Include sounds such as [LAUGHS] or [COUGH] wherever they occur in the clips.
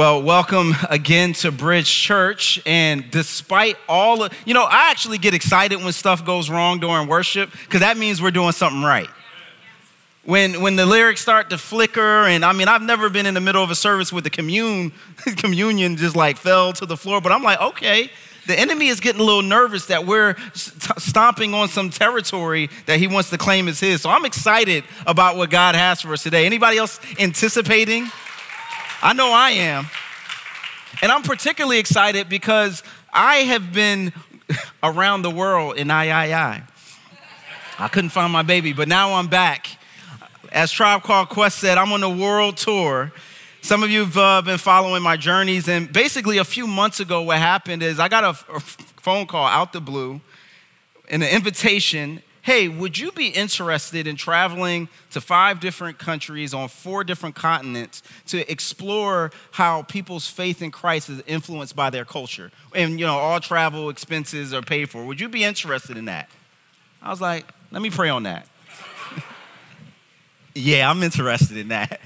Well, welcome again to Bridge Church. And despite all of, you know, I actually get excited when stuff goes wrong during worship because that means we're doing something right. When, when the lyrics start to flicker, and I mean, I've never been in the middle of a service with the commune, [LAUGHS] communion just like fell to the floor, but I'm like, okay, the enemy is getting a little nervous that we're stomping on some territory that he wants to claim as his. So I'm excited about what God has for us today. Anybody else anticipating? I know I am. And I'm particularly excited because I have been [LAUGHS] around the world in III. I, couldn't find my baby, but now I'm back. As Tribe Called Quest said, I'm on a world tour. Some of you have uh, been following my journeys, and basically, a few months ago, what happened is I got a, a phone call out the blue and an invitation hey, would you be interested in traveling to five different countries on four different continents to explore how people's faith in Christ is influenced by their culture? And, you know, all travel expenses are paid for. Would you be interested in that? I was like, let me pray on that. [LAUGHS] yeah, I'm interested in that.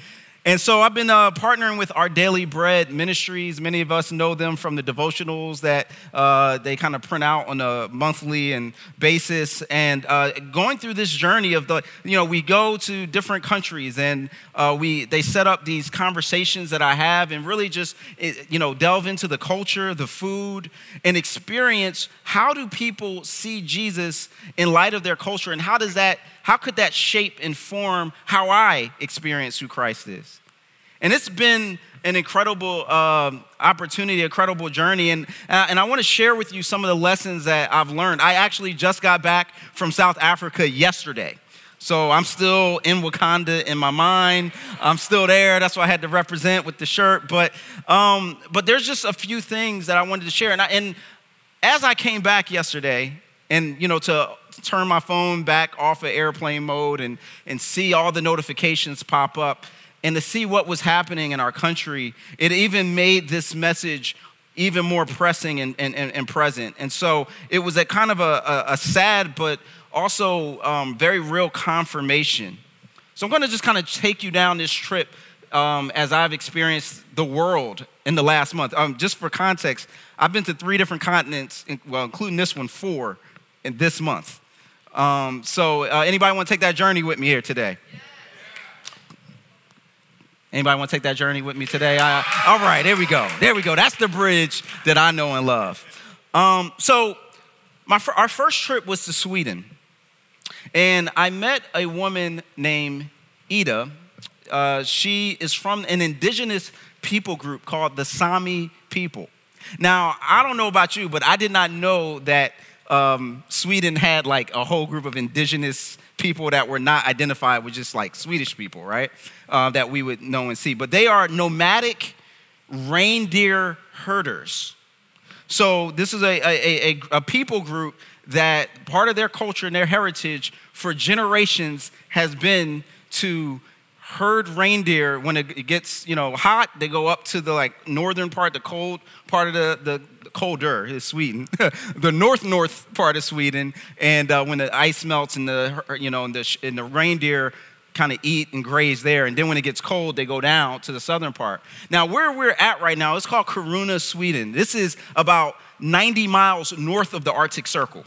And so I've been uh, partnering with Our Daily Bread Ministries. Many of us know them from the devotionals that uh, they kind of print out on a monthly and basis. And uh, going through this journey of the, you know, we go to different countries and uh, we they set up these conversations that I have and really just, eh, you know, delve into the culture, the food, and experience how do people see Jesus in light of their culture and how does that how could that shape and form how I experience who Christ is? And it's been an incredible um, opportunity, incredible journey. And, uh, and I want to share with you some of the lessons that I've learned. I actually just got back from South Africa yesterday. So I'm still in Wakanda in my mind. I'm still there. That's why I had to represent with the shirt. But, um, but there's just a few things that I wanted to share. And, I, and as I came back yesterday, and you know, to turn my phone back off of airplane mode and, and see all the notifications pop up and to see what was happening in our country, it even made this message even more pressing and, and, and present. And so it was a kind of a, a, a sad, but also um, very real confirmation. So I'm gonna just kind of take you down this trip um, as I've experienced the world in the last month. Um, just for context, I've been to three different continents, well, including this one, four in this month. Um, so, uh, anybody want to take that journey with me here today? Anybody want to take that journey with me today? I, all right, there we go. There we go. That's the bridge that I know and love. Um, so, my, our first trip was to Sweden, and I met a woman named Ida. Uh, she is from an indigenous people group called the Sami people. Now, I don't know about you, but I did not know that um, Sweden had like a whole group of indigenous people that were not identified with just like Swedish people, right? Uh, that we would know and see. But they are nomadic reindeer herders. So this is a, a, a, a people group that part of their culture and their heritage for generations has been to herd reindeer when it gets you know hot they go up to the like northern part the cold part of the, the colder is Sweden, [LAUGHS] the north north part of Sweden, and uh, when the ice melts and the you know and the, and the reindeer kind of eat and graze there, and then when it gets cold, they go down to the southern part. Now where we're at right now, it's called Kiruna, Sweden. This is about 90 miles north of the Arctic Circle.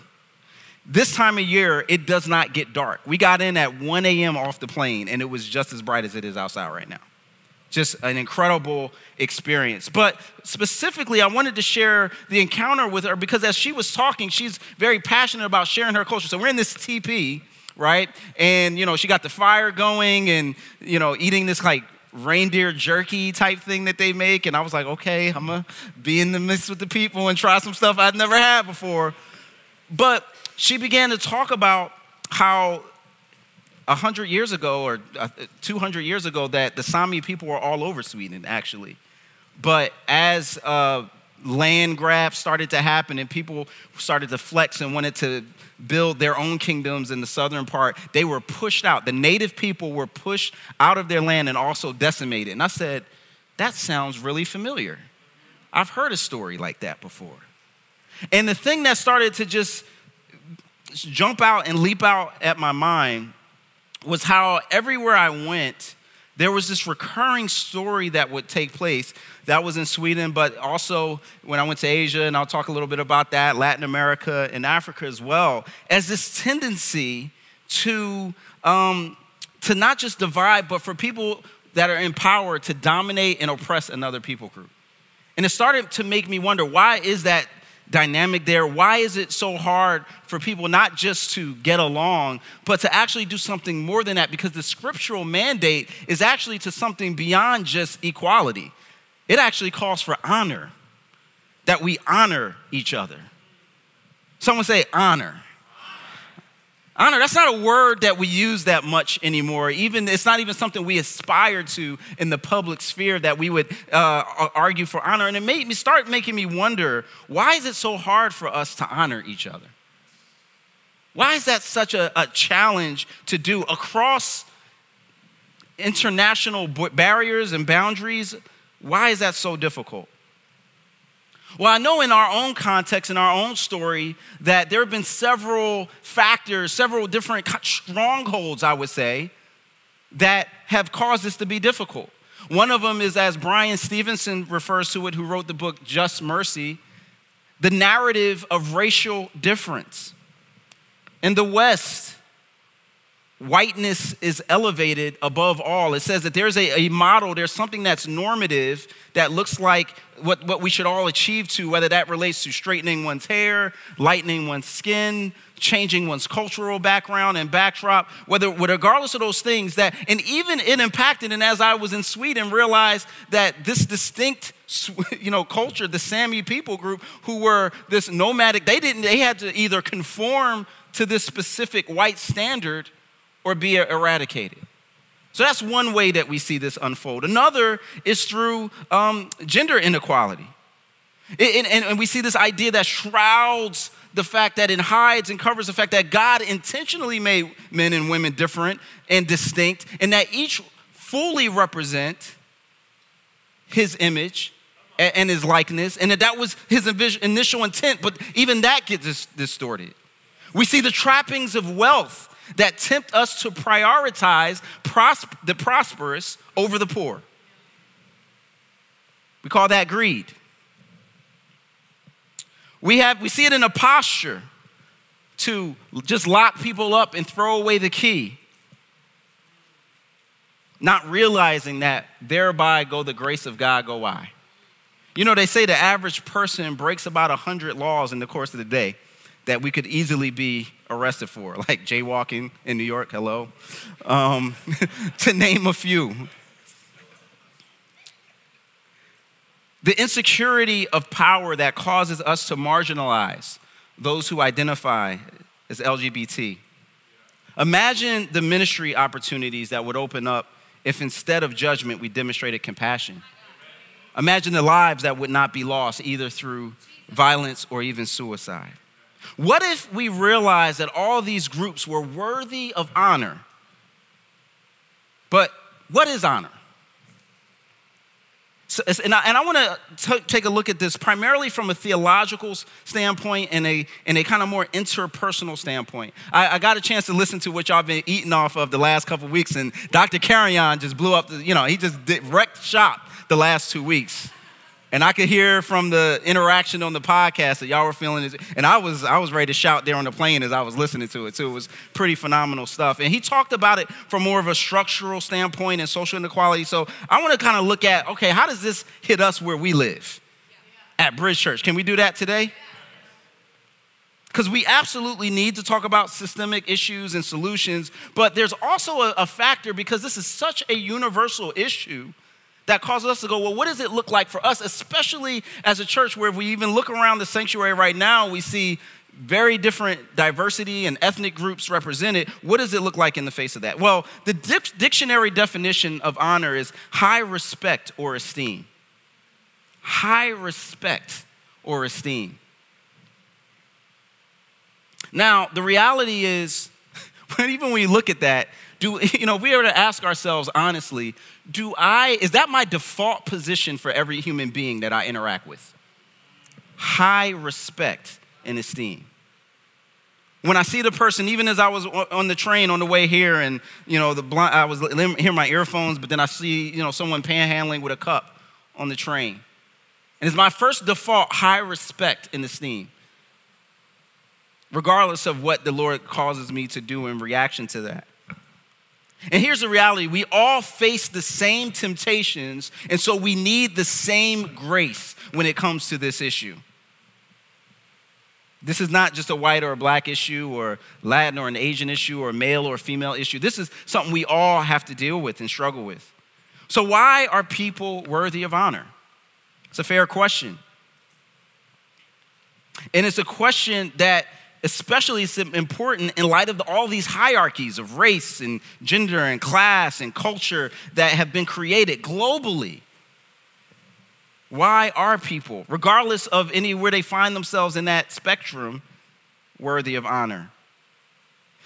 This time of year, it does not get dark. We got in at 1 a.m. off the plane, and it was just as bright as it is outside right now just an incredible experience. But specifically, I wanted to share the encounter with her because as she was talking, she's very passionate about sharing her culture. So we're in this TP, right? And, you know, she got the fire going and, you know, eating this like reindeer jerky type thing that they make. And I was like, okay, I'm gonna be in the midst with the people and try some stuff I'd never had before. But she began to talk about how 100 years ago or uh, 200 years ago that the Sami people were all over Sweden, actually. But as uh, land grabs started to happen and people started to flex and wanted to build their own kingdoms in the southern part, they were pushed out. The native people were pushed out of their land and also decimated. And I said, that sounds really familiar. I've heard a story like that before. And the thing that started to just jump out and leap out at my mind was how everywhere I went, there was this recurring story that would take place. That was in Sweden, but also when I went to Asia, and I'll talk a little bit about that, Latin America and Africa as well, as this tendency to, um, to not just divide, but for people that are in power to dominate and oppress another people group. And it started to make me wonder why is that dynamic there? Why is it so hard for people not just to get along, but to actually do something more than that? Because the scriptural mandate is actually to something beyond just equality. It actually calls for honor, that we honor each other. Someone say honor. Honor, that's not a word that we use that much anymore. Even it's not even something we aspire to in the public sphere that we would uh, argue for honor. And it made me start making me wonder why is it so hard for us to honor each other? Why is that such a, a challenge to do across international barriers and boundaries? Why is that so difficult? Well, I know in our own context, in our own story, that there have been several factors, several different strongholds, I would say, that have caused this to be difficult. One of them is, as Bryan Stevenson refers to it, who wrote the book Just Mercy, the narrative of racial difference. In the West, whiteness is elevated above all. It says that there's a, a, model, there's something that's normative that looks like what, what we should all achieve to, whether that relates to straightening one's hair, lightening one's skin, changing one's cultural background and backdrop, whether regardless of those things that, and even it impacted, and as I was in Sweden, realized that this distinct [LAUGHS] you know, culture, the Sami people group who were this nomadic, they didn't, they had to either conform to this specific white standard or be eradicated. So that's one way that we see this unfold. Another is through um, gender inequality. and, and we see this idea that shrouds the fact that it hides and covers the fact that God intentionally made men and women different and distinct, and that each fully represent his image and his likeness, and that that was his initial intent, but even that gets distorted. We see the trappings of wealth that tempt us to prioritize the prosperous over the poor. We call that greed. We, have, we see it in a posture to just lock people up and throw away the key, not realizing that thereby go the grace of God go I. You know, they say the average person breaks about 100 laws in the course of the day that we could easily be arrested for, [LAUGHS] like jaywalking in New York, hello, um, [LAUGHS] to name a few. The insecurity of power that causes us to marginalize those who identify as LGBT. Imagine the ministry opportunities that would open up if instead of judgment we demonstrated compassion. Imagine the lives that would not be lost either through violence or even suicide. What if we realized that all these groups were worthy of honor? But what is honor? So, and I, I want to take a look at this primarily from a theological standpoint and a, and a kind of more interpersonal standpoint. I, I, got a chance to listen to what y'all been eating off of the last couple weeks, and Dr. Carrion just blew up, the, you know, he just did, wrecked shop the last two weeks. And I could hear from the interaction on the podcast that y'all were feeling it. And I was, I was ready to shout there on the plane as I was listening to it too. It was pretty phenomenal stuff. And he talked about it from more of a structural standpoint and social inequality. So I want to kind of look at, okay, how does this hit us where we live at Bridge Church? Can we do that today? Because we absolutely need to talk about systemic issues and solutions, but there's also a, a factor because this is such a universal issue that causes us to go, well, what does it look like for us, especially as a church where if we even look around the sanctuary right now, we see very different diversity and ethnic groups represented. What does it look like in the face of that? Well, the dictionary definition of honor is high respect or esteem. High respect or esteem. Now, the reality is, [LAUGHS] even when you look at that, do [LAUGHS] you know if we were to ask ourselves honestly, do I is that my default position for every human being that I interact with? High respect and esteem. When I see the person, even as I was on the train on the way here, and you know, the blind, I was hearing my earphones, but then I see you know someone panhandling with a cup on the train, and it's my first default high respect and esteem regardless of what the Lord causes me to do in reaction to that. And here's the reality we all face the same temptations, and so we need the same grace when it comes to this issue. This is not just a white or a black issue, or Latin or an Asian issue, or male or female issue. This is something we all have to deal with and struggle with. So, why are people worthy of honor? It's a fair question. And it's a question that especially it's important in light of all these hierarchies of race and gender and class and culture that have been created globally. Why are people, regardless of anywhere they find themselves in that spectrum, worthy of honor?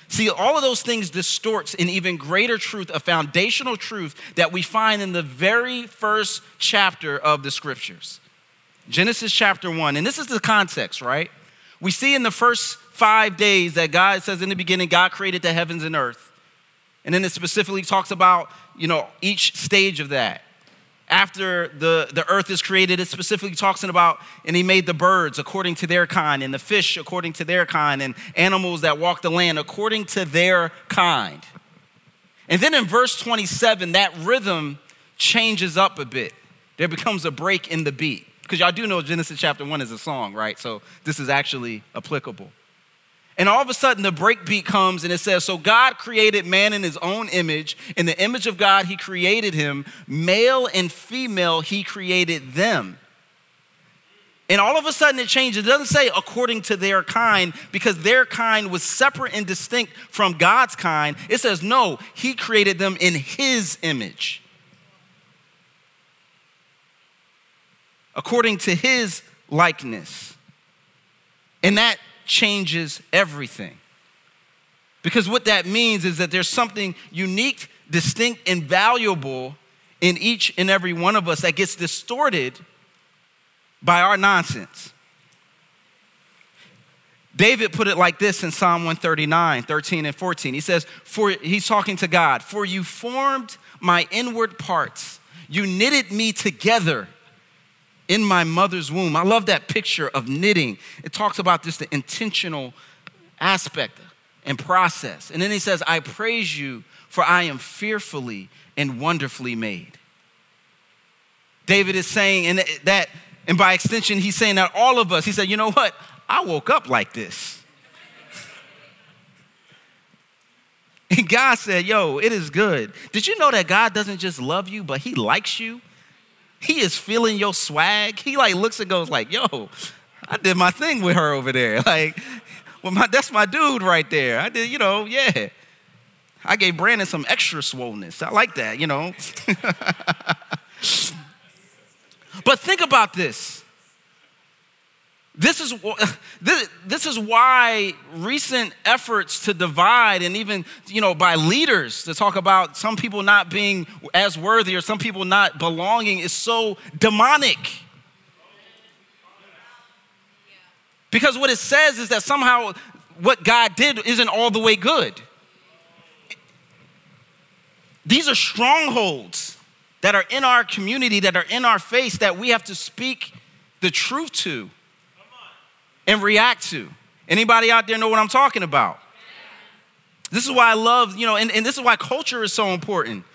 See, all of those things distorts an even greater truth, a foundational truth that we find in the very first chapter of the scriptures. Genesis chapter 1. And this is the context, right? We see in the first five days that God says in the beginning, God created the heavens and earth. And then it specifically talks about, you know, each stage of that. After the, the earth is created, it specifically talks about, and he made the birds according to their kind, and the fish according to their kind, and animals that walk the land according to their kind. And then in verse 27, that rhythm changes up a bit. There becomes a break in the beat. Because y'all do know Genesis chapter 1 is a song, right? So this is actually applicable. And all of a sudden, the breakbeat comes and it says, So God created man in his own image. In the image of God, he created him. Male and female, he created them. And all of a sudden, it changes. It doesn't say according to their kind, because their kind was separate and distinct from God's kind. It says, No, he created them in his image. According to his likeness. And that changes everything. Because what that means is that there's something unique, distinct, and valuable in each and every one of us that gets distorted by our nonsense. David put it like this in Psalm 139, 13 and 14. He says, For he's talking to God, for you formed my inward parts, you knitted me together in my mother's womb. I love that picture of knitting. It talks about this the intentional aspect and process. And then he says, I praise you, for I am fearfully and wonderfully made. David is saying, and that, and by extension, he's saying that all of us, he said, you know what? I woke up like this. [LAUGHS] And God said, Yo, it is good. Did you know that God doesn't just love you, but He likes you? He is feeling your swag. He like looks and goes like, yo, I did my thing with her over there. [LAUGHS] Like, well, my, that's my dude right there. I did, you know, yeah. I gave Brandon some extra swollenness. I like that, you know. [LAUGHS] but think about this. This is, [LAUGHS] this, this is why recent efforts to divide and even, you know, by leaders to talk about some people not being as worthy or some people not belonging is so demonic. Because what it says is that somehow what God did isn't all the way good. These are strongholds that are in our community, that are in our face, that we have to speak the truth to and react to. Anybody out there know what I'm talking about? This is why I love, you know, and, and this is why culture is so important.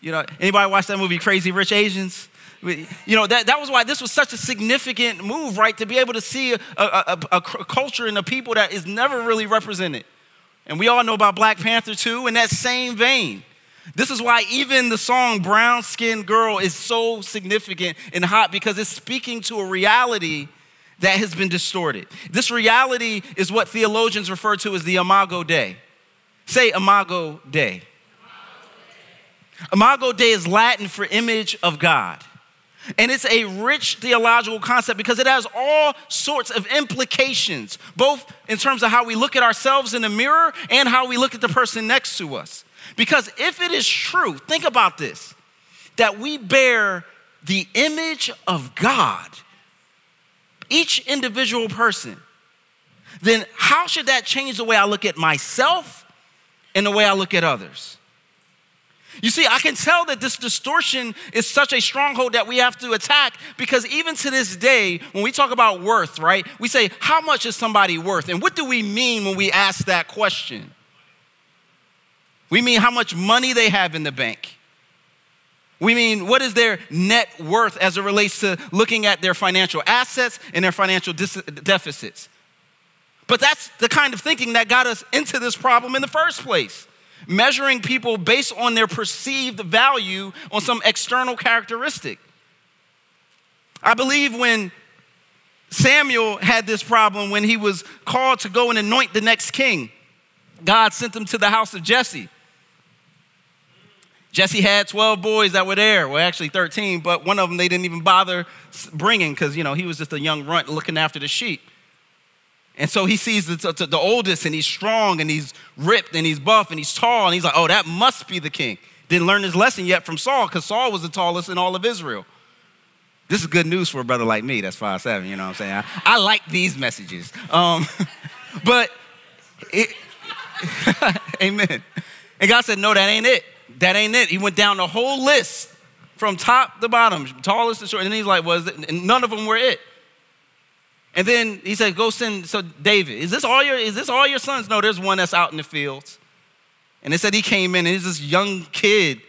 You know, anybody watch that movie Crazy Rich Asians? You know, that, that was why this was such a significant move, right? To be able to see a, a, a, a culture and a people that is never really represented. And we all know about Black Panther too, in that same vein. This is why even the song Brown Skin Girl is so significant and hot because it's speaking to a reality that has been distorted. This reality is what theologians refer to as the Imago Dei. Say Imago Dei. Imago Dei is Latin for image of God. And it's a rich theological concept because it has all sorts of implications, both in terms of how we look at ourselves in the mirror and how we look at the person next to us. Because if it is true, think about this that we bear the image of God, each individual person, then how should that change the way I look at myself and the way I look at others? You see, I can tell that this distortion is such a stronghold that we have to attack because even to this day, when we talk about worth, right, we say, How much is somebody worth? And what do we mean when we ask that question? We mean how much money they have in the bank. We mean, what is their net worth as it relates to looking at their financial assets and their financial dis- deficits? But that's the kind of thinking that got us into this problem in the first place measuring people based on their perceived value on some external characteristic. I believe when Samuel had this problem when he was called to go and anoint the next king, God sent him to the house of Jesse. Jesse had 12 boys that were there. Well, actually 13, but one of them they didn't even bother bringing because, you know, he was just a young runt looking after the sheep. And so he sees the, the, the, oldest and he's strong and he's ripped and he's buff and he's tall and he's like, oh, that must be the king. Didn't learn his lesson yet from Saul because Saul was the tallest in all of Israel. This is good news for a brother like me that's five seven. you know what I'm saying? I, I like these messages. Um, [LAUGHS] but, it, [LAUGHS] amen. And God said, no, that ain't it. That ain't it. He went down the whole list from top to bottom, tallest to short. And he's like, was well, none of them were it. And then he said, Go send so David. Is this all your is this all your sons? No, there's one that's out in the fields. And they said he came in and he's this young kid.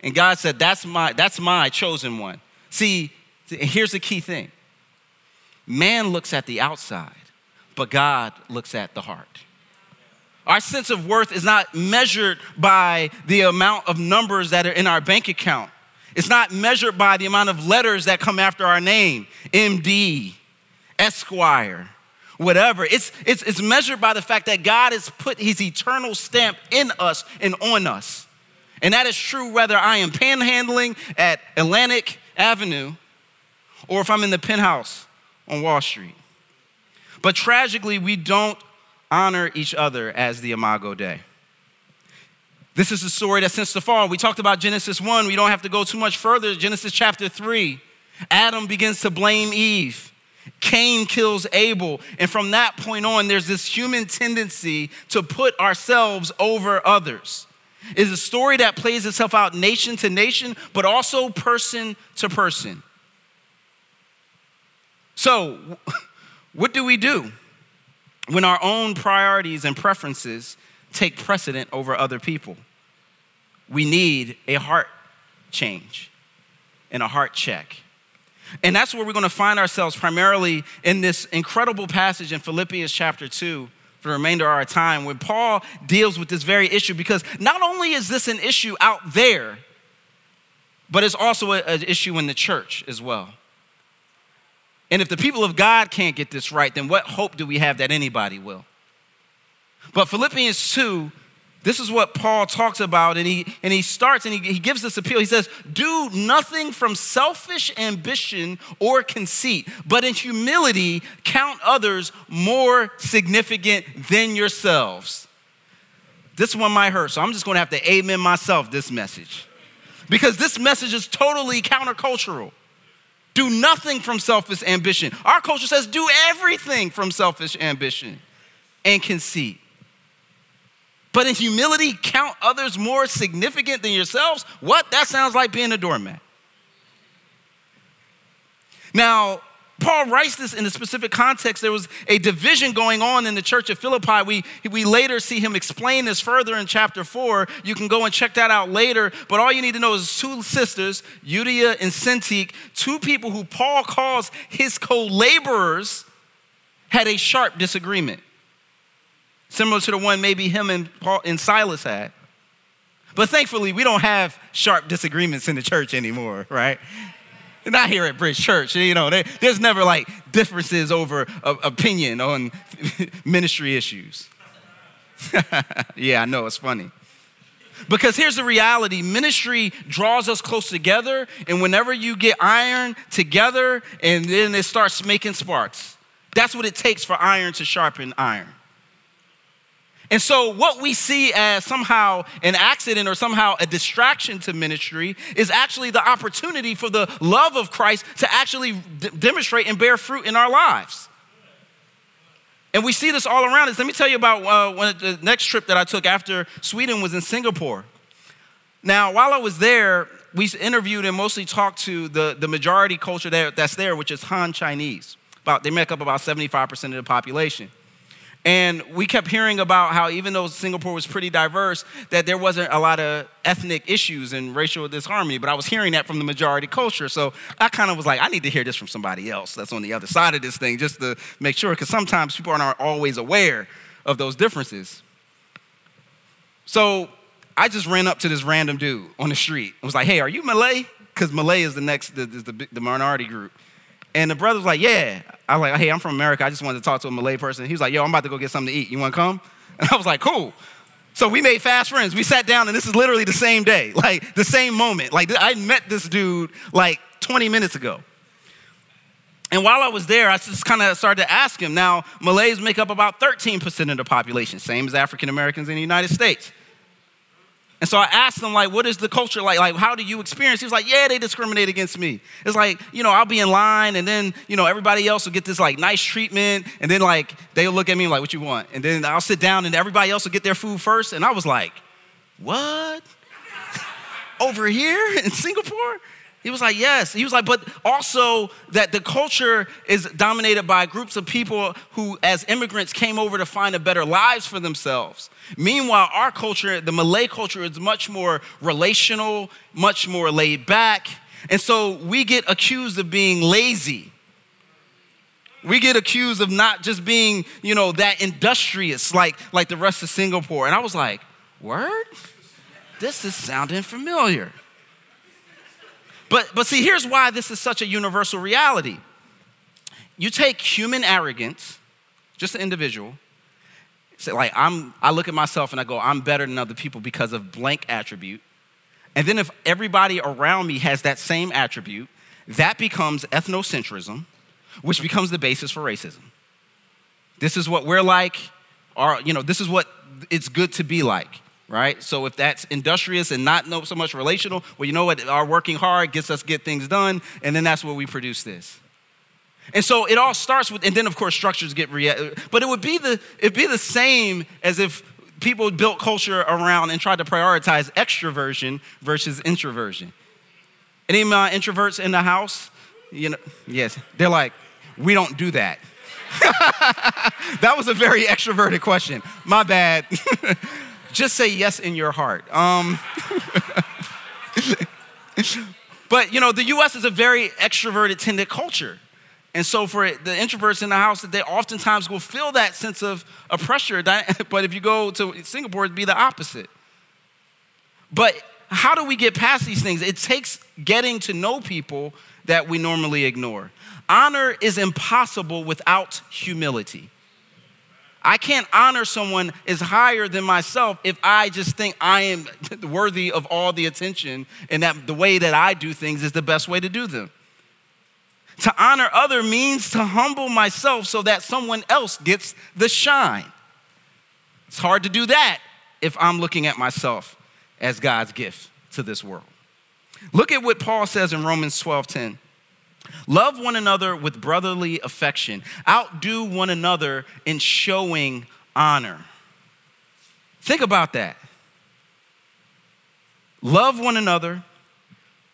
And God said, That's my that's my chosen one. See, here's the key thing. Man looks at the outside, but God looks at the heart. Our sense of worth is not measured by the amount of numbers that are in our bank account. It's not measured by the amount of letters that come after our name, MD, Esquire, whatever. It's, it's, it's measured by the fact that God has put his eternal stamp in us and on us. And that is true whether I am panhandling at Atlantic Avenue or if I'm in the penthouse on Wall Street. But tragically, we don't honor each other as the Imago Dei. This is a story that since the fall, we talked about Genesis 1, we don't have to go too much further. Genesis chapter 3, Adam begins to blame Eve. Cain kills Abel. And from that point on, there's this human tendency to put ourselves over others. It's a story that plays itself out nation to nation, but also person to person. So, [LAUGHS] what do we do when our own priorities and preferences take precedent over other people? We need a heart change and a heart check. And that's where we're going to find ourselves primarily in this incredible passage in Philippians chapter 2 for the remainder of our time, where Paul deals with this very issue because not only is this an issue out there, but it's also an issue in the church as well. And if the people of God can't get this right, then what hope do we have that anybody will? But Philippians 2 this is what Paul talks about, and he, and he starts and he, he gives this appeal. He says, Do nothing from selfish ambition or conceit, but in humility count others more significant than yourselves. This one might hurt, so I'm just gonna have to amen myself this message. Because this message is totally countercultural. Do nothing from selfish ambition. Our culture says do everything from selfish ambition and conceit. But in humility, count others more significant than yourselves. What? That sounds like being a doormat. Now, Paul writes this in a specific context. There was a division going on in the church of Philippi. We, we later see him explain this further in chapter four. You can go and check that out later. But all you need to know is two sisters, Euodia and Syntyche, two people who Paul calls his co laborers, had a sharp disagreement similar to the one maybe him and Paul and Silas had. But thankfully, we don't have sharp disagreements in the church anymore, right? [LAUGHS] Not here at Bridge Church. You know, there's never like differences over opinion on [LAUGHS] ministry issues. [LAUGHS] yeah, I know, it's funny. Because here's the reality ministry draws us close together, and whenever you get iron together and then it starts making sparks, that's what it takes for iron to sharpen iron. And so, what we see as somehow an accident or somehow a distraction to ministry is actually the opportunity for the love of Christ to actually d- demonstrate and bear fruit in our lives. And we see this all around us. Let me tell you about uh, the next trip that I took after Sweden was in Singapore. Now, while I was there, we interviewed and mostly talked to the, the majority culture there, that's there, which is Han Chinese. About, they make up about 75% of the population. And we kept hearing about how, even though Singapore was pretty diverse, that there wasn't a lot of ethnic issues and racial disharmony. But I was hearing that from the majority culture. So I kind of was like, I need to hear this from somebody else that's on the other side of this thing just to make sure, because sometimes people aren't always aware of those differences. So I just ran up to this random dude on the street and was like, hey, are you Malay? Because Malay is the next, the, the, the minority group. And the brother was like, Yeah. I was like, Hey, I'm from America. I just wanted to talk to a Malay person. He was like, Yo, I'm about to go get something to eat. You wanna come? [LAUGHS] And I was like, Cool. So we made fast friends. We sat down, and this is literally the same day, [LAUGHS] like the same moment. Like I met this dude like 20 minutes ago. And while I was there, I just kind of started to ask him. Now, Malays make up about 13% of the population, same as African Americans in the United States. And so I asked him, like, what is the culture like? Like, how do you experience? He was like, yeah, they discriminate against me. It's like, you know, I'll be in line and then, you know, everybody else will get this like nice treatment. And then like, they'll look at me like, what you want? And then I'll sit down and everybody else will get their food first. And I was like, what? [LAUGHS] Over here in Singapore? He was like, yes. He was like, but also that the culture is dominated by groups of people who, as immigrants, came over to find a better lives for themselves. Meanwhile, our culture, the Malay culture, is much more relational, much more laid back. And so we get accused of being lazy. We get accused of not just being, you know, that industrious like, like the rest of Singapore. And I was like, word? This is sounding familiar. But, but see, here's why this is such a universal reality. You take human arrogance, just an individual, say like I'm, I look at myself and I go, I'm better than other people because of blank attribute. And then if everybody around me has that same attribute, that becomes ethnocentrism, which becomes the basis for racism. This is what we're like, or you know, this is what it's good to be like right? So if that's industrious and not so much relational, well, you know what? Our working hard gets us get things done, and then that's where we produce this. And so it all starts with, and then of course structures get, rea- but it would be the it'd be the same as if people built culture around and tried to prioritize extroversion versus introversion. Any of my introverts in the house? You know, yes, they're like, we don't do that. [LAUGHS] that was a very extroverted question. My bad. [LAUGHS] Just say yes in your heart. Um, [LAUGHS] but you know, the US is a very extroverted, tended culture. And so for the introverts in the house, that they oftentimes will feel that sense of, of pressure. [LAUGHS] But if you go to Singapore, it'd be the opposite. But how do we get past these things? It takes getting to know people that we normally ignore. Honor is impossible without humility. I can't honor someone as higher than myself if I just think I am [LAUGHS] worthy of all the attention and that the way that I do things is the best way to do them. To honor other means to humble myself so that someone else gets the shine. It's hard to do that if I'm looking at myself as God's gift to this world. Look at what Paul says in Romans 12 10. Love one another with brotherly affection. Outdo one another in showing honor. Think about that. Love one another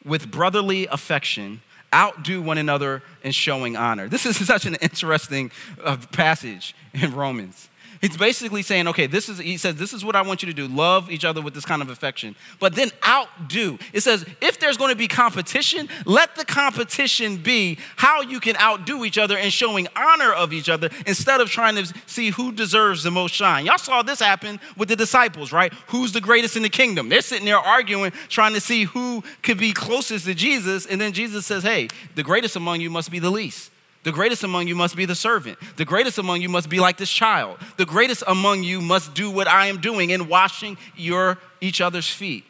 with brotherly affection. Outdo one another in showing honor. This is [LAUGHS] such an interesting uh, passage in Romans. He's basically saying, okay, this is, he says, this is what I want you to do. Love each other with this kind of affection. But then outdo. It says, if there's going to be competition, let the competition be how you can outdo each other and showing honor of each other instead of trying to see who deserves the most shine. Y'all saw this happen with the disciples, right? Who's the greatest in the kingdom? They're sitting there arguing, trying to see who could be closest to Jesus. And then Jesus says, hey, the greatest among you must be the least. The greatest among you must be the servant. The greatest among you must be like this child. The greatest among you must do what I am doing in washing your each other's feet.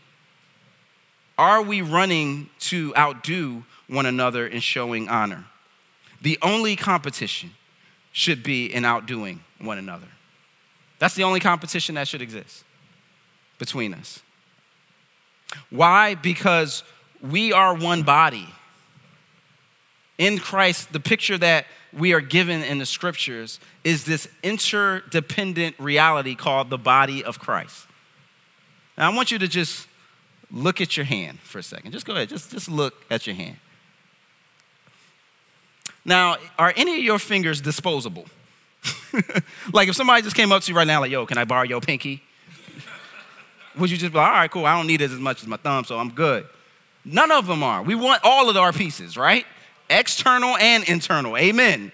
Are we running to outdo one another in showing honor? The only competition should be in outdoing one another. That's the only competition that should exist between us. Why? Because we are one body. In Christ, the picture that we are given in the scriptures is this interdependent reality called the body of Christ. Now, I want you to just look at your hand for a second. Just go ahead, just, just look at your hand. Now, are any of your fingers disposable? [LAUGHS] like if somebody just came up to you right now, like, yo, can I borrow your pinky? [LAUGHS] Would you just be like, all right, cool, I don't need it as much as my thumb, so I'm good. None of them are. We want all of our pieces, right? External and internal. Amen.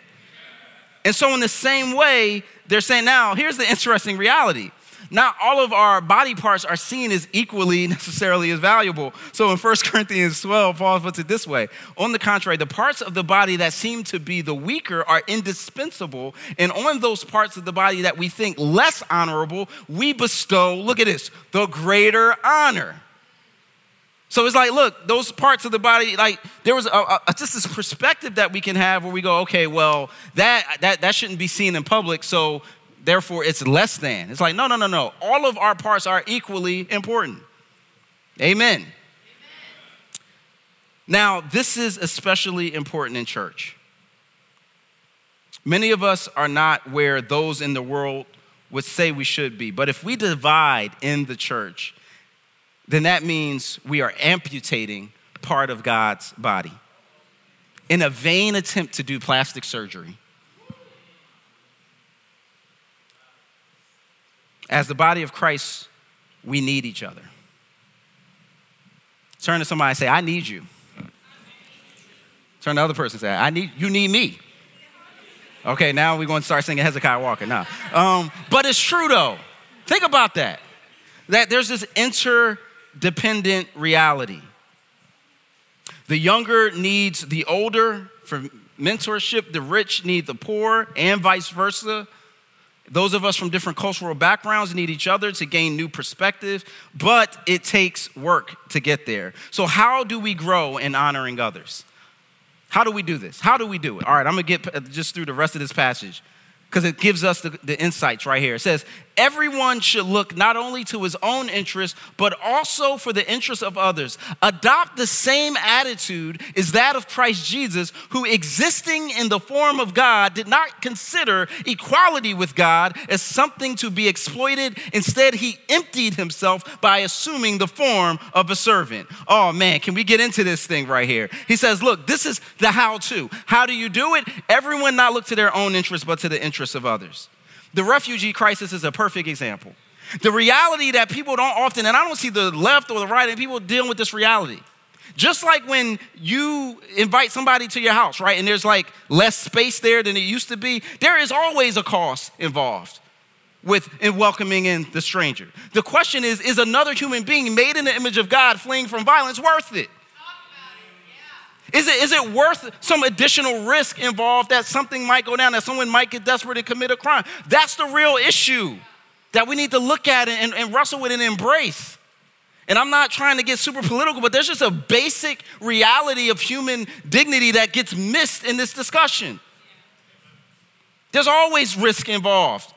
And so, in the same way, they're saying now, here's the interesting reality not all of our body parts are seen as equally [LAUGHS] necessarily as valuable. So in 1 Corinthians 12, Paul puts it this way On the contrary, the parts of the body that seem to be the weaker are indispensable. And on those parts of the body that we think less honorable, we bestow, look at this, the greater honor. So it's like, look, those parts of the body, like there was a, a, just this perspective that we can have where we go, okay, well, that, that, that shouldn't be seen in public, so therefore it's less than. It's like, no, no, no, no. All of our parts are equally important. Amen. Amen. Now, this is especially important in church. Many of us are not where those in the world would say we should be. But if we divide in the church, then that means we are amputating part of God's body in a vain attempt to do plastic surgery. As the body of Christ, we need each other. Turn to somebody and say, I need you. Turn to the other person and say, I need you need me. Okay, now we're going to start singing Hezekiah Walker now. Um, but it's true though. Think about that. That there's this interdependent reality. The younger needs the older for mentorship, the rich need the poor, and vice versa. Those of us from different cultural backgrounds need each other to gain new perspective, but it takes work to get there. So, how do we grow in honoring others? How do we do this? How do we do it? All right, I'm gonna get just through the rest of this passage because it gives us the, the, insights right here. It says, Everyone should look not only to his own interest, but also for the interest of others. Adopt the same attitude as that of Christ Jesus, who existing in the form of God did not consider equality with God as something to be exploited. Instead, he emptied himself by assuming the form of a servant. Oh man, can we get into this thing right here? He says, Look, this is the how to. How do you do it? Everyone not look to their own interest, but to the interests of others. The refugee crisis is a perfect example. The reality that people don't often, and I don't see the left or the right, and people dealing with this reality. Just like when you invite somebody to your house, right, and there's like less space there than it used to be, there is always a cost involved with in welcoming in the stranger. The question is, is another human being made in the image of God fleeing from violence worth it? Is it, is it worth some additional risk involved that something might go down, that someone might get desperate and commit a crime? That's the real issue that we need to look at and, and wrestle with and embrace. And I'm not trying to get super political, but there's just a basic reality of human dignity that gets missed in this discussion. There's always risk involved.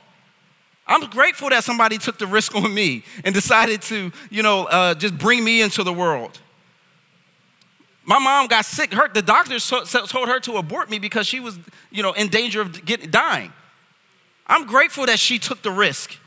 I'm grateful that somebody took the risk on me and decided to, you know, uh, just bring me into the world. My mom got sick. Her, the doctors told her to abort me because she was, you know, in danger of dying. I'm grateful that she took the risk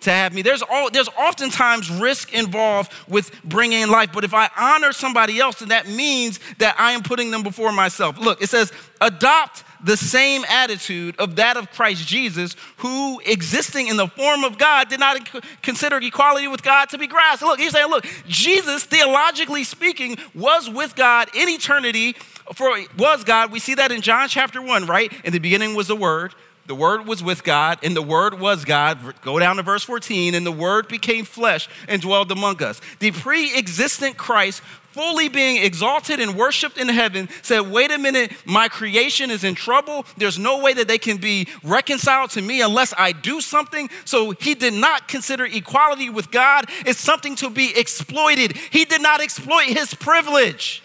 to have me. There's, all, there's oftentimes risk involved with bringing life, but if I honor somebody else, then that means that I am putting them before myself. Look, it says, adopt the same attitude of that of Christ Jesus, who existing in the form of God did not consider equality with God to be grasped. Look, he's saying, look, Jesus, theologically speaking, was with God in eternity, for was God. We see that in John chapter 1, right? In the beginning was the Word the Word was with God, and the Word was God. Go down to verse 14, and the Word became flesh and dwelled among us. The pre existent Christ, fully being exalted and worshiped in heaven, said, Wait a minute, my creation is in trouble. There's no way that they can be reconciled to me unless I do something. So he did not consider equality with God as something to be exploited. He did not exploit his privilege.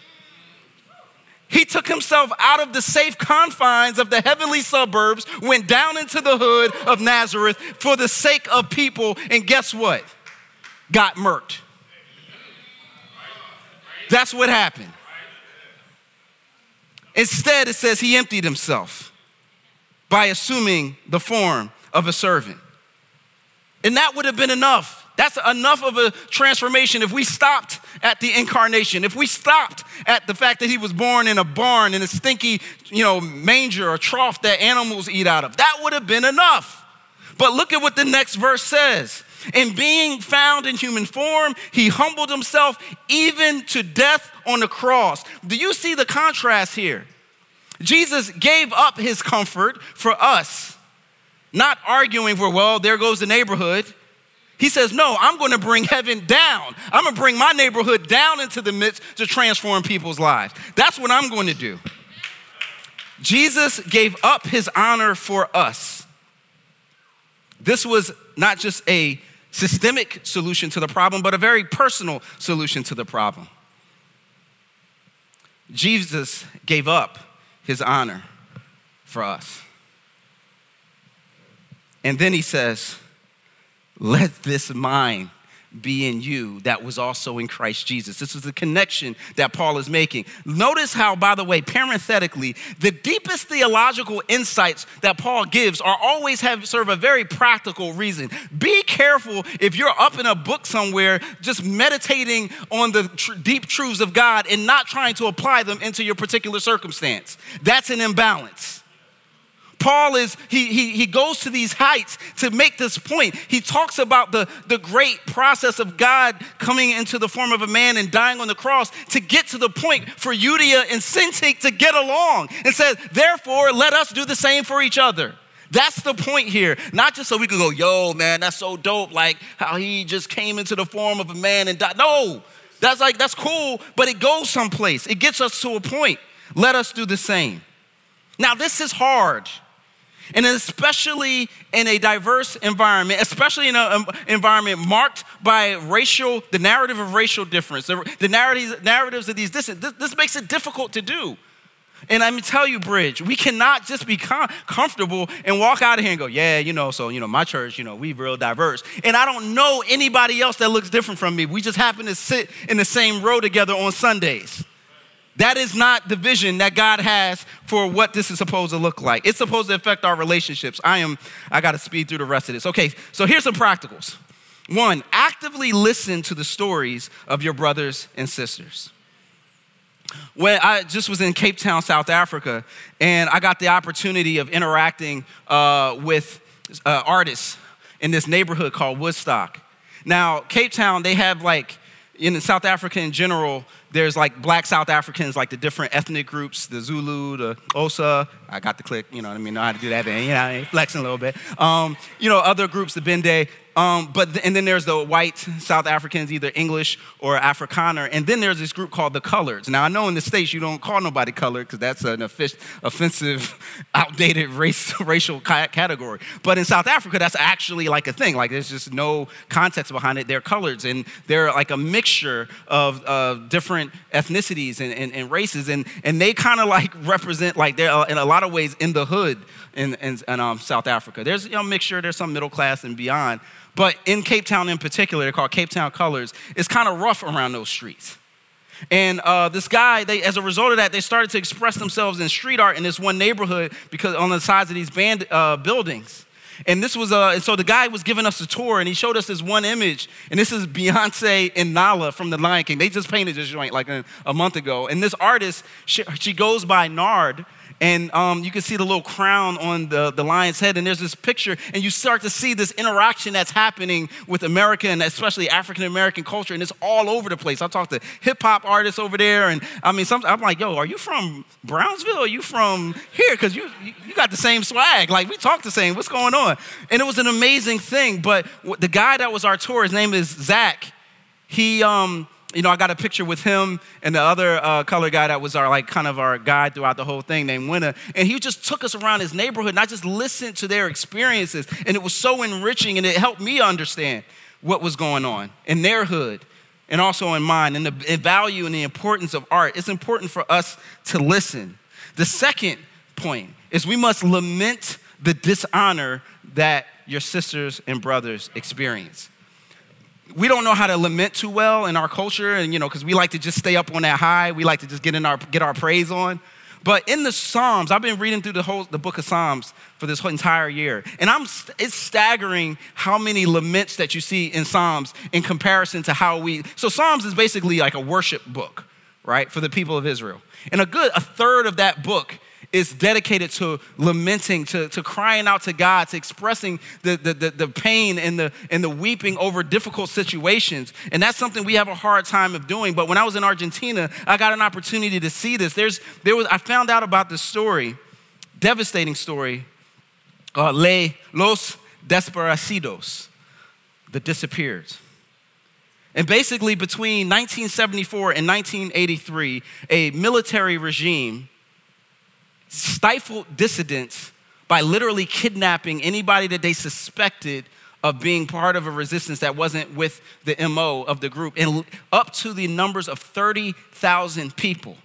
He took himself out of the safe confines of the heavenly suburbs, went down into the hood of Nazareth for the sake of people, and guess what? Got murked. That's what happened. Instead, it says he emptied himself by assuming the form of a servant. And that would have been enough that's enough of a transformation if we stopped at the incarnation, if we stopped at the fact that he was born in a barn in a stinky, you know, manger or trough that animals eat out of. That would have been enough. But look at what the next verse says. In being found in human form, he humbled himself even to death on the cross. Do you see the contrast here? Jesus gave up his comfort for us, not arguing for, well, there goes the neighborhood. He says, No, I'm going to bring heaven down. I'm going to bring my neighborhood down into the midst to transform people's lives. That's what I'm going to do. Jesus gave up his honor for us. This was not just a systemic solution to the problem, but a very personal solution to the problem. Jesus gave up his honor for us. And then he says, let this mind be in you that was also in Christ Jesus. This is the connection that Paul is making. Notice how, by the way, parenthetically, the deepest theological insights that Paul gives are always have serve a very practical reason. Be careful if you're up in a book somewhere just meditating on the tr- deep truths of God and not trying to apply them into your particular circumstance. That's an imbalance. Paul is, he, he, he goes to these heights to make this point. He talks about the, the great process of God coming into the form of a man and dying on the cross to get to the point for Euodia and Syntyche to get along and says, therefore, let us do the same for each other. That's the point here. Not just so we can go, yo, man, that's so dope. Like how he just came into the form of a man and died. No, that's like, that's cool, but it goes someplace. It gets us to a point. Let us do the same. Now, this is hard. And especially in a diverse environment, especially in an um, environment marked by racial, the narrative of racial difference, the, the narratives, narratives of these this, this makes it difficult to do. And let me tell you, Bridge, we cannot just be com- comfortable and walk out of here and go, yeah, you know, so, you know, my church, you know, we real diverse. And I don't know anybody else that looks different from me. We just happen to sit in the same row together on Sundays. That is not the vision that God has for what this is supposed to look like. It's supposed to affect our relationships. I am, I got to speed through the rest of this. Okay, so here's some practicals. One, actively listen to the stories of your brothers and sisters. When I just was in Cape Town, South Africa, and I got the opportunity of interacting uh, with uh, artists in this neighborhood called Woodstock. Now, Cape Town, they have like, in South Africa in general, there's like black South Africans, like the different ethnic groups, the Zulu, the Xhosa. I got the click, you know what I mean? Know how to do that, you know, flexing a little bit. Um, you know, other groups, the Bende. Um, but and then there's the white South Africans, either English or Afrikaner, and then there's this group called the Coloreds. Now I know in the states you don't call nobody colored because that's an offensive, [LAUGHS] outdated race, [LAUGHS] racial category. But in South Africa, that's actually like a thing. Like there's just no context behind it. They're coloreds, and they're like a mixture of uh, different ethnicities and, and, and, races, and and they kind of like represent like they're uh, in a lot of ways in the hood in, in, in um, South Africa. There's you know, a mixture. There's some middle class and beyond. But in Cape Town in particular, they're called Cape Town Colors, it's kind of rough around those streets. And uh, this guy, they, as a result of that, they started to express themselves in street art in this one neighborhood because on the sides of these band uh, buildings. And this was, uh, and so the guy was giving us a tour and he showed us this one image. And this is Beyonce and Nala from The Lion King. They just painted this joint like a, a month ago. And this artist, she, she goes by Nard and um, you can see the little crown on the, the lion's head, and there's this picture, and you start to see this interaction that's happening with America and especially African American culture, and it's all over the place. I talked to hip hop artists over there, and I mean, some, I'm like, yo, are you from Brownsville? Are you from here? Because you, you got the same swag. Like, we talk the same. What's going on? And it was an amazing thing, but the guy that was our tour, his name is Zach, he, um, you know, I got a picture with him and the other uh, color guy that was our like kind of our guide throughout the whole thing named Winner. And he just took us around his neighborhood and I just listened to their experiences. And it was so enriching and it helped me understand what was going on in their hood and also in mine and the value and the importance of art. It's important for us to listen. The second point is we must lament the dishonor that your sisters and brothers experience we don't know how to lament too well in our culture, and you know, because we like to just stay up on that high. We like to just get in our get our praise on. But in the Psalms, I've been reading through the whole the book of Psalms for this whole entire year, and I'm it's staggering how many laments that you see in Psalms in comparison to how we. So Psalms is basically like a worship book, right, for the people of Israel, and a good a third of that book is dedicated to lamenting, to, to crying out to God, to expressing the, the, the, the, pain and the, and the weeping over difficult situations. And that's something we have a hard time of doing. But when I was in Argentina, I got an opportunity to see this. There's, there was, I found out about this story, devastating story, uh, Le, Los Desaparecidos, the disappeared. And basically, between 1974 and 1983, a military regime stifled dissidents by literally kidnapping anybody that they suspected of being part of a resistance that wasn't with the MO of the group, and up to the numbers of 30,000 people.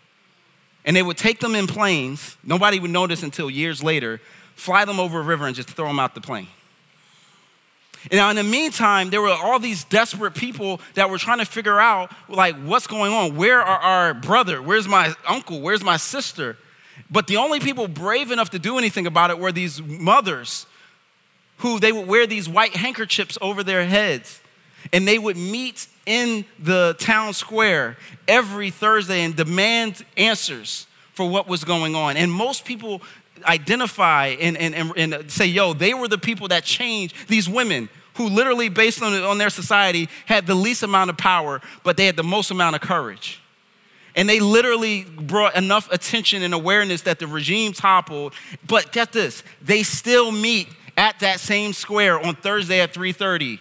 And they would take them in planes, nobody would notice until years later, fly them over a river and just throw them out the plane. And now, in the meantime, there were all these desperate people that were trying to figure out, like, what's going on? Where are our brother? Where's my uncle? Where's my sister? But the only people brave enough to do anything about it were these mothers who they would wear these white handkerchiefs over their heads. And they would meet in the town square every Thursday and demand answers for what was going on. And most people identify and, and, and, and say, yo, they were the people that changed these women who literally, based on, on their society, had the least amount of power, but they had the most amount of courage. And they literally brought enough attention and awareness that the regime toppled. But get this, they still meet at that same square on Thursday at 3:30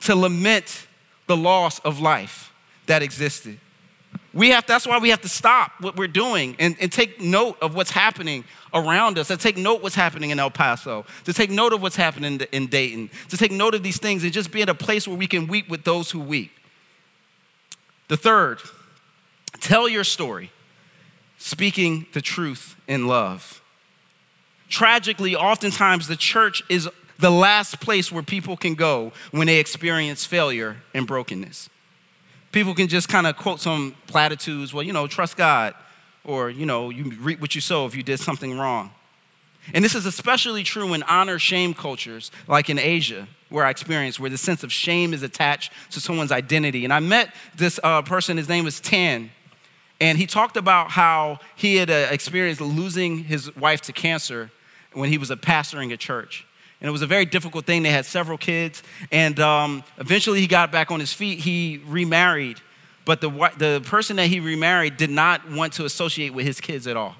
to lament the loss of life that existed. We have, that's why we have to stop what we're doing and, and take note of what's happening around us, to take note what's happening in El Paso, to take note of what's happening in Dayton, to take note of these things and just be at a place where we can weep with those who weep. The third, Tell your story, speaking the truth in love. Tragically, oftentimes the church is the last place where people can go when they experience failure and brokenness. People can just kind of quote some platitudes, well, you know, trust God, or, you know, you reap what you sow if you did something wrong. And this is especially true in honor shame cultures, like in Asia, where I experienced, where the sense of shame is attached to someone's identity. And I met this uh, person, his name was Tan, and he talked about how he had uh, experienced losing his wife to cancer when he was a pastoring a church. And it was a very difficult thing. They had several kids. And um, eventually he got back on his feet. He remarried. But the, the person that he remarried did not want to associate with his kids at all.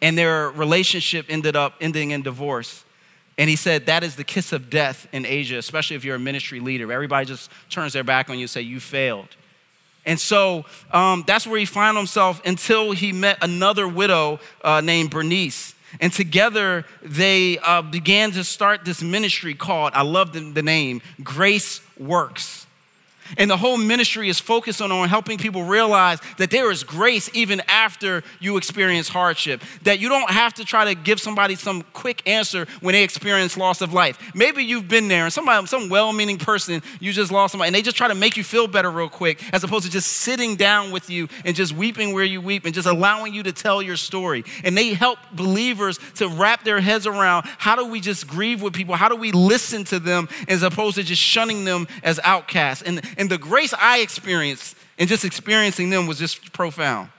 And their relationship ended up ending in divorce. And he said that is the kiss of death in Asia, especially if you're a ministry leader. Everybody just turns their back on you and say, You failed. And so um, that's where he found himself until he met another widow uh, named Bernice. And together they uh, began to start this ministry called, I love the, the name, Grace Works. And the whole ministry is focused on, on helping people realize that there is grace even after you experience hardship. That you don't have to try to give somebody some quick answer when they experience loss of life. Maybe you've been there and somebody, some well meaning person, you just lost somebody, and they just try to make you feel better real quick, as opposed to just sitting down with you and just weeping where you weep and just allowing you to tell your story. And they help believers to wrap their heads around how do we just grieve with people? How do we listen to them as opposed to just shunning them as outcasts? And, and the grace I experienced in just experiencing them was just profound.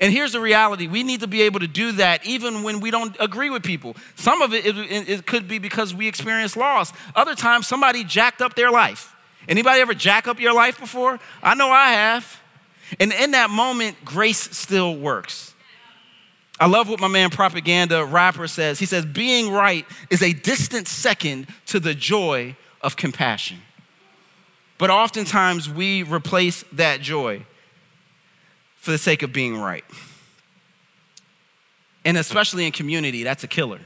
And here's the reality we need to be able to do that even when we don't agree with people. Some of it, it, it could be because we experience loss. Other times, somebody jacked up their life. Anybody ever jack up your life before? I know I have. And in that moment, grace still works. I love what my man Propaganda Rapper says. He says, being right is a distant second to the joy of compassion. But oftentimes we replace that joy for the sake of being right. And especially in community, that's a killer.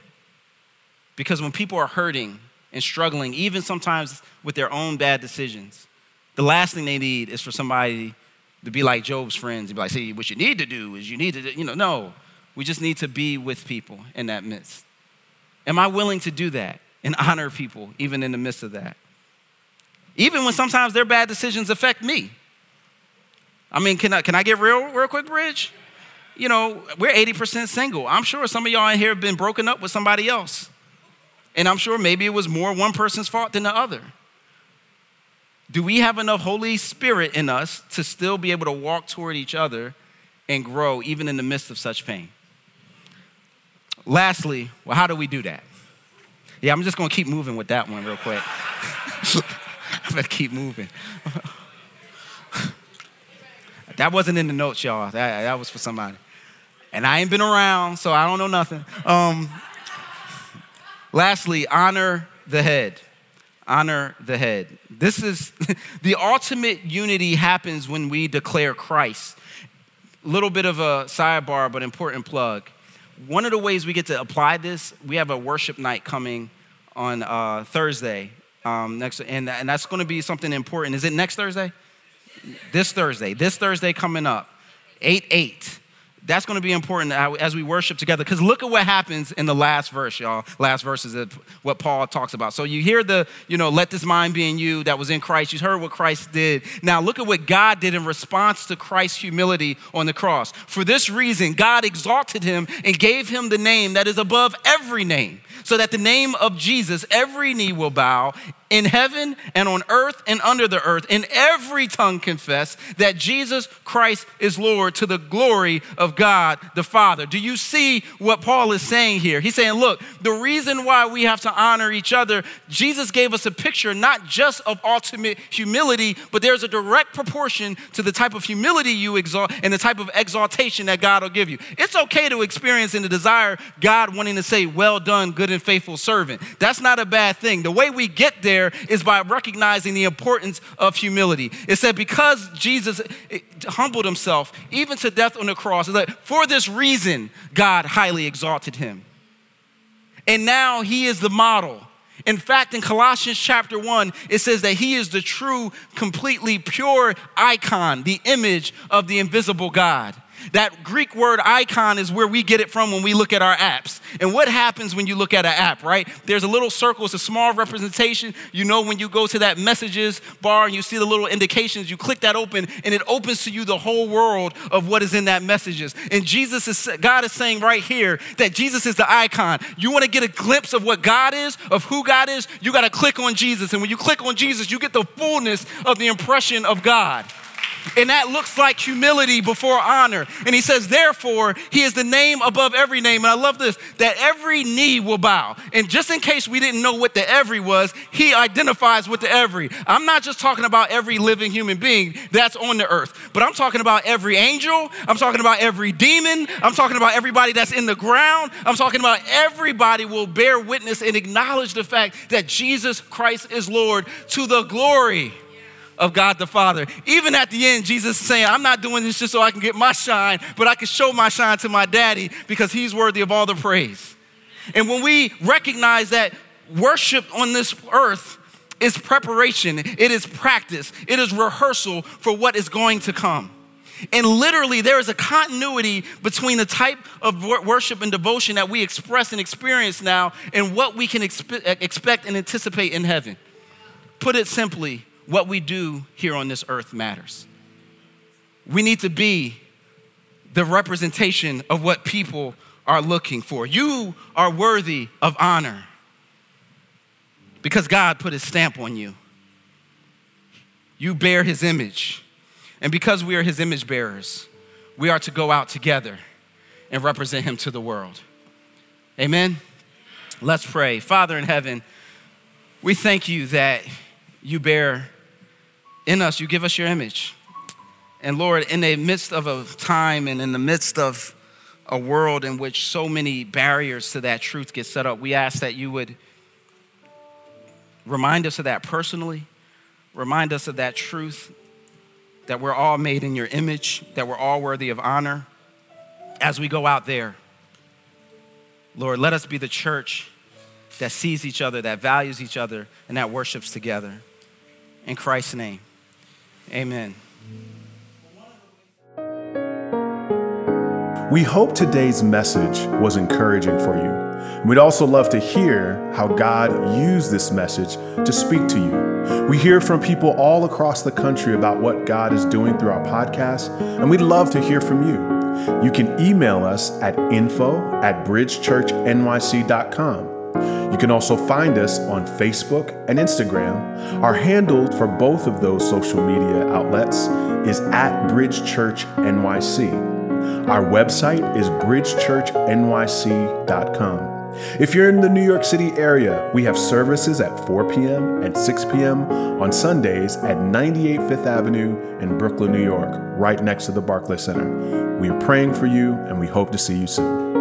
Because when people are hurting and struggling, even sometimes with their own bad decisions, the last thing they need is for somebody to be like Job's friends and be like, see, what you need to do is you need to, you know, no. We just need to be with people in that midst. Am I willing to do that and honor people even in the midst of that? Even when sometimes their bad decisions affect me. I mean, can I, can I get real, real quick, Bridge? You know, we're 80% single. I'm sure some of y'all in here have been broken up with somebody else. And I'm sure maybe it was more one person's fault than the other. Do we have enough Holy Spirit in us to still be able to walk toward each other and grow even in the midst of such pain? Lastly, well, how do we do that? Yeah, I'm just gonna keep moving with that one real quick. [LAUGHS] [LAUGHS] Better keep moving. [LAUGHS] That wasn't in the notes, y'all. That, that was for somebody. And I ain't been around, so I don't know nothing. Um, lastly, honor the head. Honor the head. This is [LAUGHS] the ultimate unity happens when we declare Christ. Little bit of a sidebar, but important plug. One of the ways we get to apply this, we have a worship night coming on uh, Thursday um, next, and, and that's going to be something important. Is it next Thursday? this Thursday, this Thursday coming up, 8 8. That's going to be important as we worship together. Because look at what happens in the last verse, y'all. Last verse is what Paul talks about. So you hear the, you know, let this mind be in you that was in Christ. You heard what Christ did. Now look at what God did in response to Christ's humility on the cross. For this reason, God exalted him and gave him the name that is above every name so that the name of Jesus, every knee will bow in heaven and on earth and under the earth, and every tongue confess that Jesus Christ is Lord to the glory of God the Father. Do you see what Paul is saying here? He's saying, look, the reason why we have to honor each other, Jesus gave us a picture not just of ultimate humility, but there's a direct proportion to the type of humility you exalt and the type of exaltation that God will give you. It's okay to experience and to desire God wanting to say, well done, good and faithful servant. That's not a bad thing. The way we get there is by recognizing the importance of humility. It said, because Jesus eh, humbled himself, even to death on the cross, that for this reason, God highly exalted him. And now he is the model. In fact, in Colossians chapter 1, it says that he is the true, completely pure icon, the image of the invisible God. That Greek word icon is where we get it from when we look at our apps. And what happens when you look at an app, right? There's a little circle, it's a small representation. You know, when you go to that messages bar and you see the little indications, you click that open and it opens to you the whole world of what is in that messages. And Jesus is, God is saying right here that Jesus is the icon. You want to get a glimpse of what God is, of who God is, you got to click on Jesus. And when you click on Jesus, you get the fullness of the impression of God. And that looks like humility before honor. And he says, therefore, he is the name above every name. And I love this that every knee will bow. And just in case we didn't know what the every was, he identifies with the every. I'm not just talking about every living human being that's on the earth, but I'm talking about every angel. I'm talking about every demon. I'm talking about everybody that's in the ground. I'm talking about everybody will bear witness and acknowledge the fact that Jesus Christ is Lord to the glory of God the Father. Even at the end, Jesus is saying, I'm not doing this just so I can get my shine, but I can show my shine to my daddy because he's worthy of all the praise. And when we recognize that worship on this earth is preparation, it is practice, it is rehearsal for what is going to come. And literally, there is a continuity between the type of worship and devotion that we express and experience now and what we can expe- expect and anticipate in heaven. Put it simply, what we do here on this earth matters. We need to be the representation of what people are looking for. You are worthy of honor because God put his stamp on you. You bear his image. And because we are his image bearers, we are to go out together and represent him to the world. Amen. Let's pray. Father in heaven, we thank you that you bear in us, you give us your image. And Lord, in the midst of a time and in the midst of a world in which so many barriers to that truth get set up, we ask that you would remind us of that personally, remind us of that truth, that we're all made in your image, that we're all worthy of honor as we go out there. Lord, let us be the church that sees each other, that values each other, and that worships together. In Christ's name, amen. We hope today's message was encouraging for you. We'd also love to hear how God used this message to speak to you. We hear from people all across the country about what God is doing through our podcast, and we'd love to hear from you. You can email us at info at bridgechurchnyc.com. You can also find us on Facebook and Instagram. Our handle for both of those social media outlets is at Bridge Church NYC. Our website is bridgechurchnyc.com. If you're in the New York City area, we have services at 4 p.m. and 6 p.m. on Sundays at 98 Fifth Avenue in Brooklyn, New York, right next to the Barclay Center. We are praying for you and we hope to see you soon.